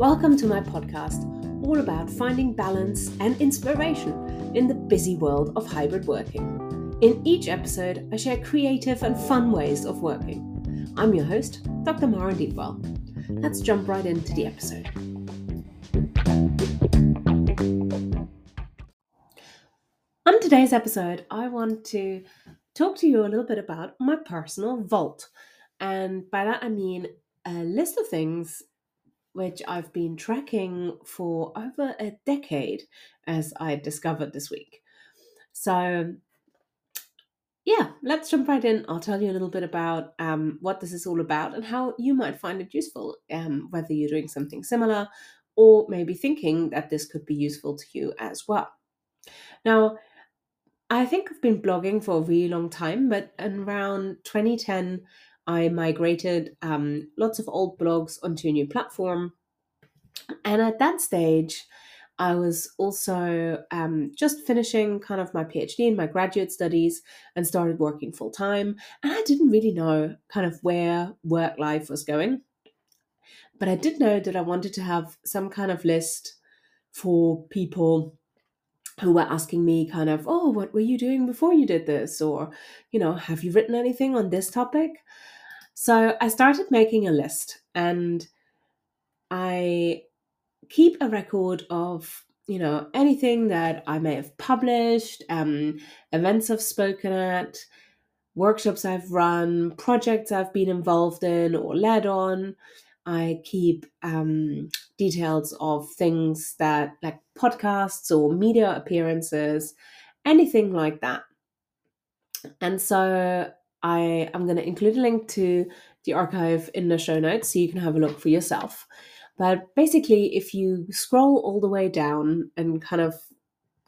Welcome to my podcast, all about finding balance and inspiration in the busy world of hybrid working. In each episode, I share creative and fun ways of working. I'm your host, Dr. Mara Deepwell. Let's jump right into the episode. On today's episode, I want to talk to you a little bit about my personal vault. And by that, I mean a list of things which I've been tracking for over a decade, as I discovered this week. So, yeah, let's jump right in. I'll tell you a little bit about um, what this is all about and how you might find it useful, um, whether you're doing something similar or maybe thinking that this could be useful to you as well. Now, I think I've been blogging for a really long time, but around 2010, I migrated um, lots of old blogs onto a new platform. And at that stage, I was also um, just finishing kind of my PhD and my graduate studies and started working full time. And I didn't really know kind of where work life was going. But I did know that I wanted to have some kind of list for people who were asking me kind of, oh, what were you doing before you did this? Or, you know, have you written anything on this topic? So I started making a list and I keep a record of, you know, anything that I may have published, um, events I've spoken at, workshops I've run, projects I've been involved in or led on. I keep um, details of things that, like podcasts or media appearances, anything like that. And so I am going to include a link to the archive in the show notes so you can have a look for yourself. But basically, if you scroll all the way down and kind of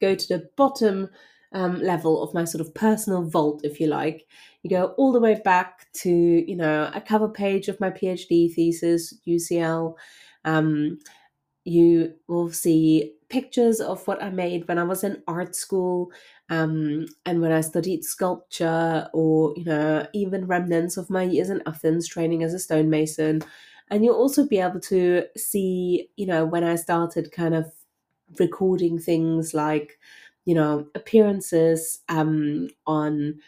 go to the bottom um, level of my sort of personal vault, if you like, you go all the way back to, you know, a cover page of my PhD thesis, UCL. Um, you will see pictures of what I made when I was in art school um, and when I studied sculpture, or you know, even remnants of my years in Athens training as a stonemason. And you'll also be able to see, you know, when I started kind of recording things like, you know, appearances um, on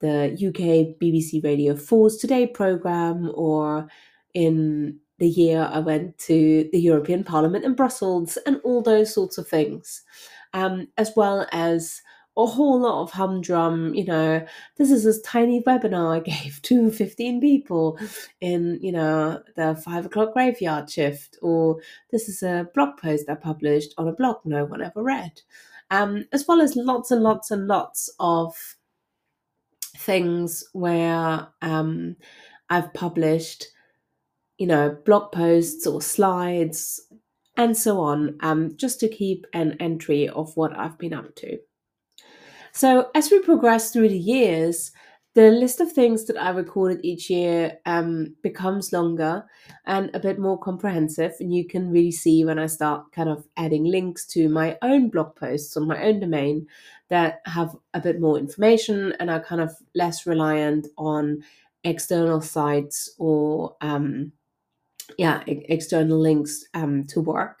the UK BBC Radio 4's Today programme or in the year I went to the European Parliament in Brussels and all those sorts of things, um, as well as a whole lot of humdrum, you know, this is this tiny webinar I gave to 15 people in, you know, the five o'clock graveyard shift, or this is a blog post I published on a blog no one ever read, um, as well as lots and lots and lots of things where um, I've published you know, blog posts or slides and so on, um, just to keep an entry of what I've been up to. So, as we progress through the years, the list of things that I recorded each year um, becomes longer and a bit more comprehensive. And you can really see when I start kind of adding links to my own blog posts on my own domain that have a bit more information and are kind of less reliant on external sites or um, yeah external links um, to work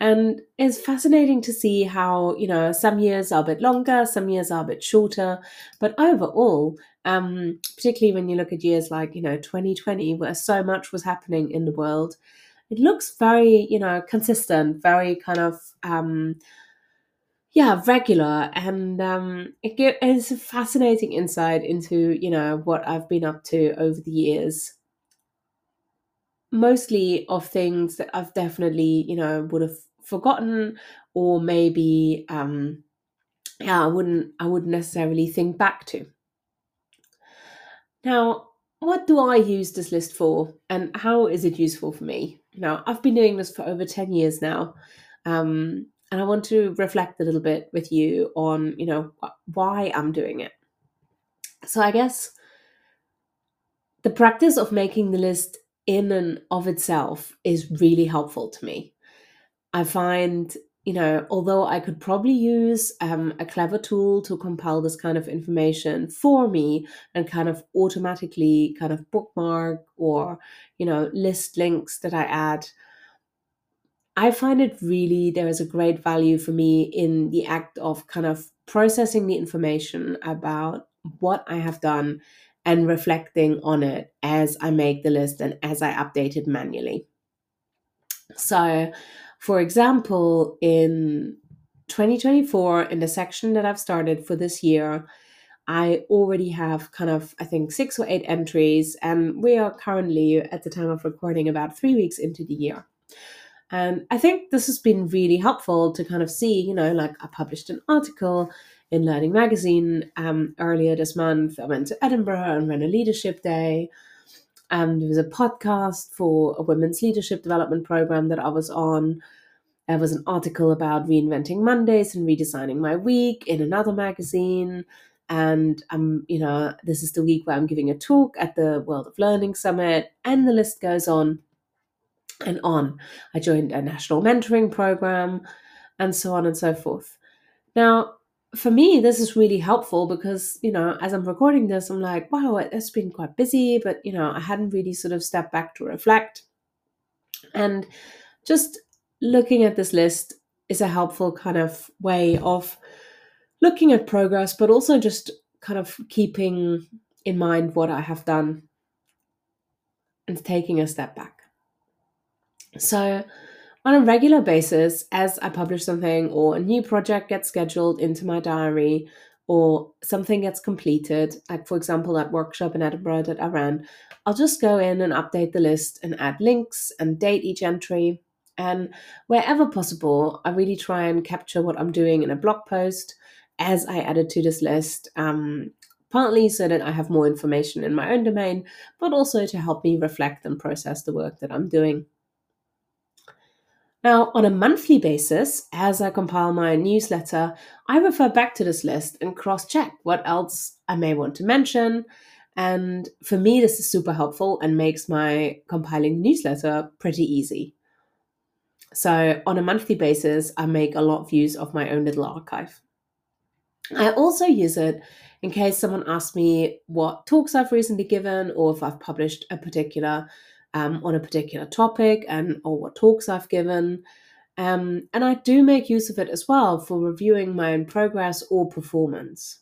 and it's fascinating to see how you know some years are a bit longer some years are a bit shorter. But overall um, particularly when you look at years like you know 2020 where so much was happening in the world it looks very you know consistent very kind of um, yeah regular. And um, it gives a fascinating insight into you know what i've been up to over the years. Mostly of things that I've definitely, you know, would have forgotten or maybe um yeah, I wouldn't I wouldn't necessarily think back to. Now, what do I use this list for and how is it useful for me? Now, I've been doing this for over 10 years now. Um, and I want to reflect a little bit with you on, you know, why I'm doing it. So I guess the practice of making the list in and of itself is really helpful to me. I find, you know, although I could probably use um, a clever tool to compile this kind of information for me and kind of automatically kind of bookmark or, you know, list links that I add, I find it really, there is a great value for me in the act of kind of processing the information about what I have done and reflecting on it as I make the list and as I update it manually. So, for example, in 2024, in the section that I've started for this year, I already have kind of, I think, six or eight entries, and we are currently, at the time of recording, about three weeks into the year. And I think this has been really helpful to kind of see, you know, like I published an article in Learning Magazine um, earlier this month. I went to Edinburgh and ran a leadership day. Um, there was a podcast for a women's leadership development program that I was on. There was an article about reinventing Mondays and redesigning my week in another magazine. And I'm, you know, this is the week where I'm giving a talk at the World of Learning Summit, and the list goes on and on. I joined a national mentoring program, and so on and so forth. Now, for me, this is really helpful because, you know, as I'm recording this, I'm like, wow, it's been quite busy, but, you know, I hadn't really sort of stepped back to reflect. And just looking at this list is a helpful kind of way of looking at progress, but also just kind of keeping in mind what I have done and taking a step back. So, on a regular basis, as I publish something or a new project gets scheduled into my diary or something gets completed, like for example, that workshop in Edinburgh that I ran, I'll just go in and update the list and add links and date each entry. And wherever possible, I really try and capture what I'm doing in a blog post as I added to this list, um, partly so that I have more information in my own domain, but also to help me reflect and process the work that I'm doing. Now, on a monthly basis, as I compile my newsletter, I refer back to this list and cross check what else I may want to mention. And for me, this is super helpful and makes my compiling newsletter pretty easy. So, on a monthly basis, I make a lot of use of my own little archive. I also use it in case someone asks me what talks I've recently given or if I've published a particular um, on a particular topic and or what talks I've given. Um, and I do make use of it as well for reviewing my own progress or performance.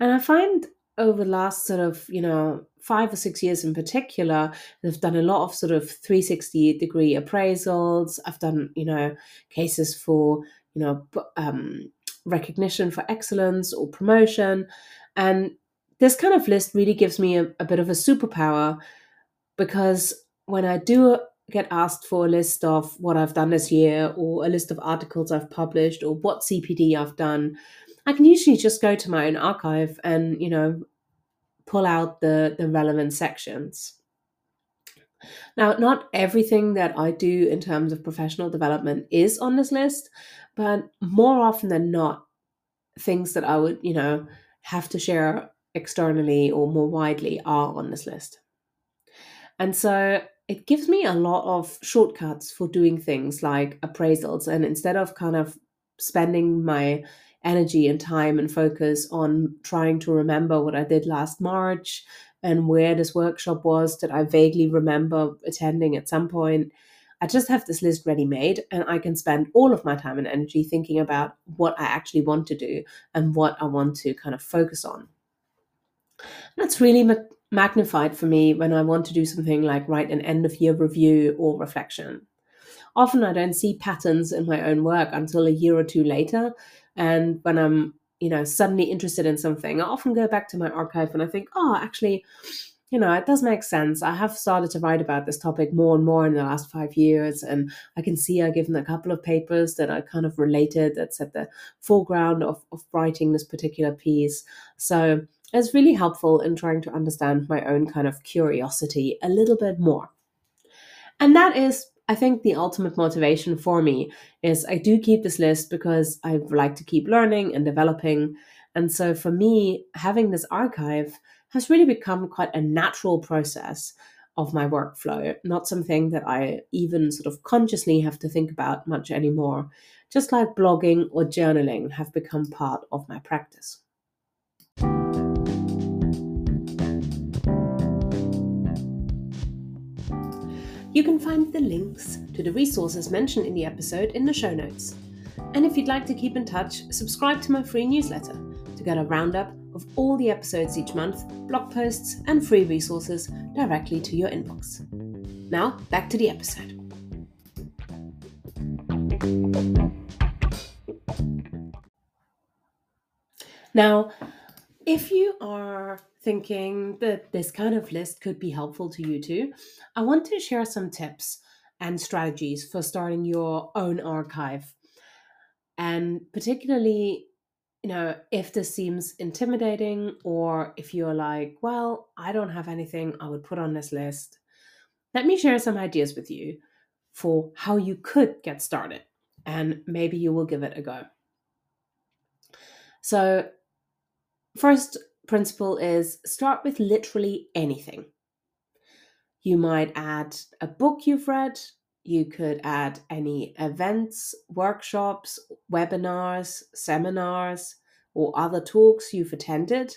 And I find over the last sort of, you know, five or six years in particular, I've done a lot of sort of 360 degree appraisals. I've done, you know, cases for, you know, um, recognition for excellence or promotion. And this kind of list really gives me a, a bit of a superpower because when I do get asked for a list of what I've done this year or a list of articles I've published or what CPD I've done, I can usually just go to my own archive and, you know, pull out the, the relevant sections. Now, not everything that I do in terms of professional development is on this list, but more often than not, things that I would, you know, have to share externally or more widely are on this list. And so it gives me a lot of shortcuts for doing things like appraisals. And instead of kind of spending my energy and time and focus on trying to remember what I did last March and where this workshop was that I vaguely remember attending at some point, I just have this list ready made and I can spend all of my time and energy thinking about what I actually want to do and what I want to kind of focus on. That's really magnified for me when I want to do something like write an end of year review or reflection. Often I don't see patterns in my own work until a year or two later. And when I'm, you know, suddenly interested in something, I often go back to my archive and I think, oh, actually, you know, it does make sense. I have started to write about this topic more and more in the last five years, and I can see I've given a couple of papers that are kind of related, that's at the foreground of, of writing this particular piece. So is really helpful in trying to understand my own kind of curiosity a little bit more. And that is, I think, the ultimate motivation for me is I do keep this list because I like to keep learning and developing. And so for me, having this archive has really become quite a natural process of my workflow, not something that I even sort of consciously have to think about much anymore, just like blogging or journaling have become part of my practice. You can find the links to the resources mentioned in the episode in the show notes. And if you'd like to keep in touch, subscribe to my free newsletter to get a roundup of all the episodes each month, blog posts, and free resources directly to your inbox. Now, back to the episode. Now, if you are thinking that this kind of list could be helpful to you too, I want to share some tips and strategies for starting your own archive. And particularly, you know, if this seems intimidating or if you're like, well, I don't have anything I would put on this list, let me share some ideas with you for how you could get started and maybe you will give it a go. So, first principle is start with literally anything. You might add a book you've read, you could add any events, workshops, webinars, seminars, or other talks you've attended.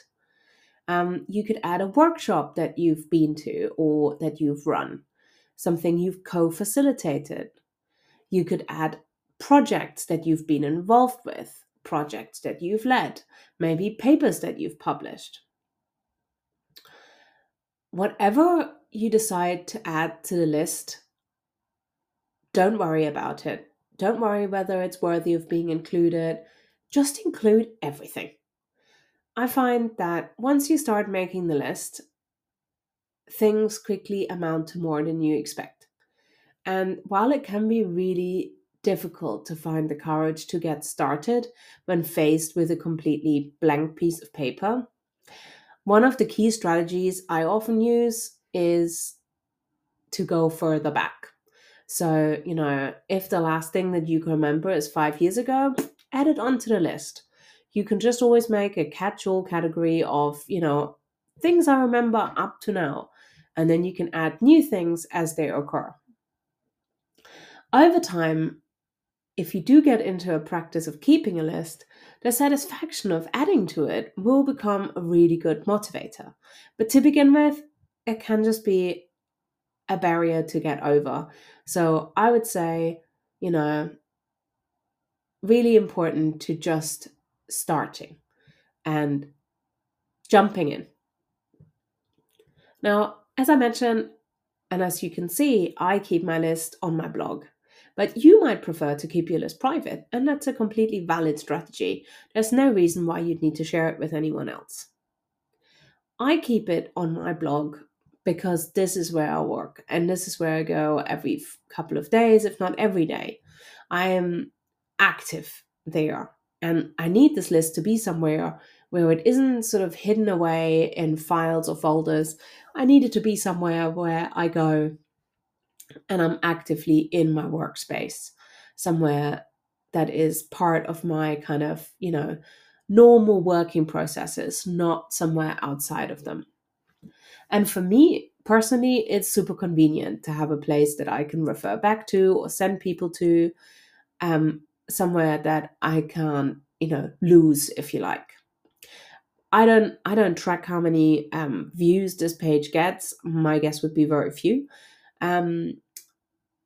Um, you could add a workshop that you've been to or that you've run, something you've co facilitated. You could add projects that you've been involved with, projects that you've led, maybe papers that you've published. Whatever you decide to add to the list, don't worry about it. Don't worry whether it's worthy of being included. Just include everything. I find that once you start making the list, things quickly amount to more than you expect. And while it can be really difficult to find the courage to get started when faced with a completely blank piece of paper. One of the key strategies I often use is to go further back. So, you know, if the last thing that you can remember is five years ago, add it onto the list. You can just always make a catch all category of, you know, things I remember up to now. And then you can add new things as they occur. Over time, if you do get into a practice of keeping a list, the satisfaction of adding to it will become a really good motivator. But to begin with, it can just be a barrier to get over. So I would say, you know, really important to just starting and jumping in. Now, as I mentioned, and as you can see, I keep my list on my blog. But you might prefer to keep your list private, and that's a completely valid strategy. There's no reason why you'd need to share it with anyone else. I keep it on my blog because this is where I work and this is where I go every couple of days, if not every day. I am active there and I need this list to be somewhere where it isn't sort of hidden away in files or folders. I need it to be somewhere where I go and I'm actively in my workspace somewhere that is part of my kind of, you know, normal working processes, not somewhere outside of them. And for me personally, it's super convenient to have a place that I can refer back to or send people to, um, somewhere that I can, you know, lose if you like. I don't I don't track how many um, views this page gets. My guess would be very few. Um,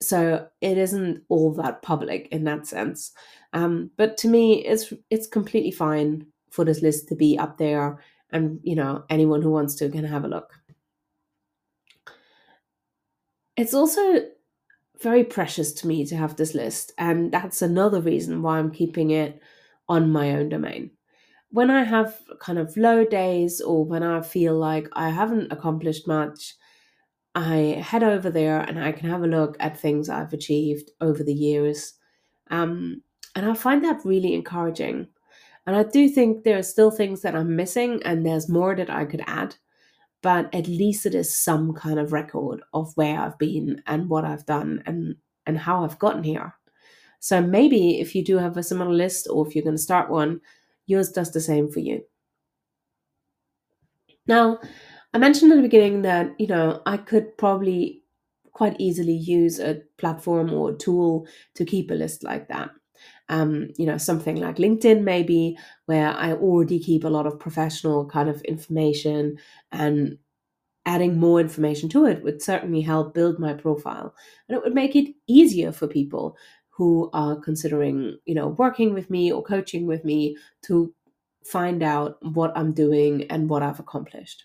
so it isn't all that public in that sense. Um, but to me, it's it's completely fine for this list to be up there, and you know anyone who wants to can have a look. It's also very precious to me to have this list, and that's another reason why I'm keeping it on my own domain. When I have kind of low days or when I feel like I haven't accomplished much, I head over there and I can have a look at things I've achieved over the years. Um, and I find that really encouraging. And I do think there are still things that I'm missing and there's more that I could add. But at least it is some kind of record of where I've been and what I've done and, and how I've gotten here. So maybe if you do have a similar list or if you're going to start one, yours does the same for you. Now, I mentioned at the beginning that, you know, I could probably quite easily use a platform or a tool to keep a list like that. Um, you know, something like LinkedIn, maybe, where I already keep a lot of professional kind of information and adding more information to it would certainly help build my profile and it would make it easier for people who are considering you know working with me or coaching with me to find out what i'm doing and what i've accomplished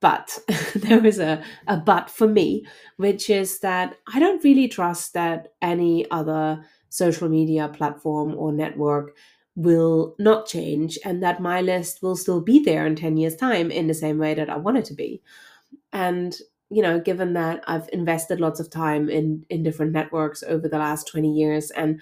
but there is a, a but for me, which is that I don't really trust that any other social media platform or network will not change and that my list will still be there in 10 years' time in the same way that I want it to be. And, you know, given that I've invested lots of time in, in different networks over the last 20 years and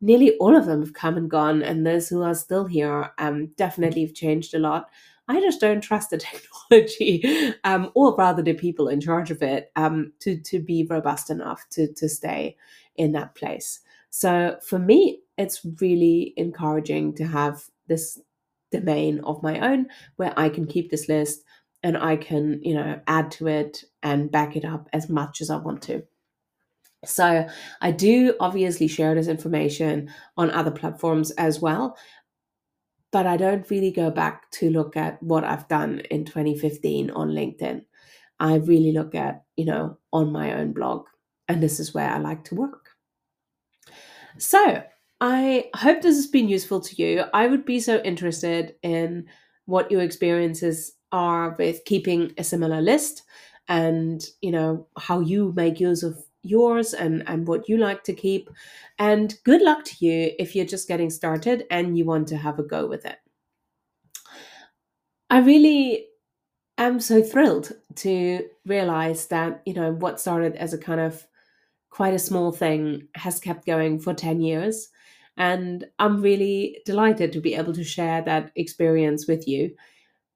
nearly all of them have come and gone, and those who are still here um, definitely have changed a lot. I just don't trust the technology, um, or rather the people in charge of it, um, to to be robust enough to to stay in that place. So for me, it's really encouraging to have this domain of my own where I can keep this list and I can, you know, add to it and back it up as much as I want to. So I do obviously share this information on other platforms as well, but I don't really go back to look at what I've done in 2015 on LinkedIn. I really look at, you know, on my own blog, and this is where I like to work. So, I hope this has been useful to you. I would be so interested in what your experiences are with keeping a similar list and, you know, how you make use of yours and, and what you like to keep. And good luck to you if you're just getting started and you want to have a go with it. I really am so thrilled to realize that, you know, what started as a kind of quite a small thing has kept going for 10 years. And I'm really delighted to be able to share that experience with you.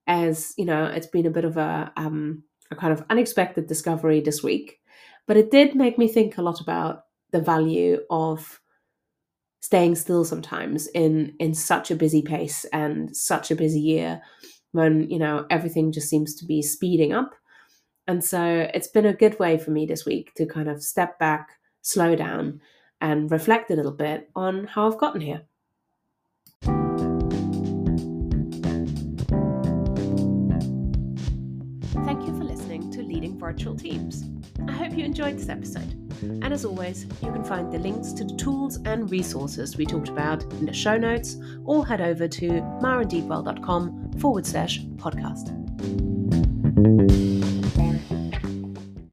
As you know, it's been a bit of a, um, a kind of unexpected discovery this week. But it did make me think a lot about the value of staying still sometimes in in such a busy pace and such a busy year when you know everything just seems to be speeding up. And so it's been a good way for me this week to kind of step back slow down and reflect a little bit on how i've gotten here virtual teams I hope you enjoyed this episode. And as always, you can find the links to the tools and resources we talked about in the show notes or head over to maradeepwell.com forward slash podcast.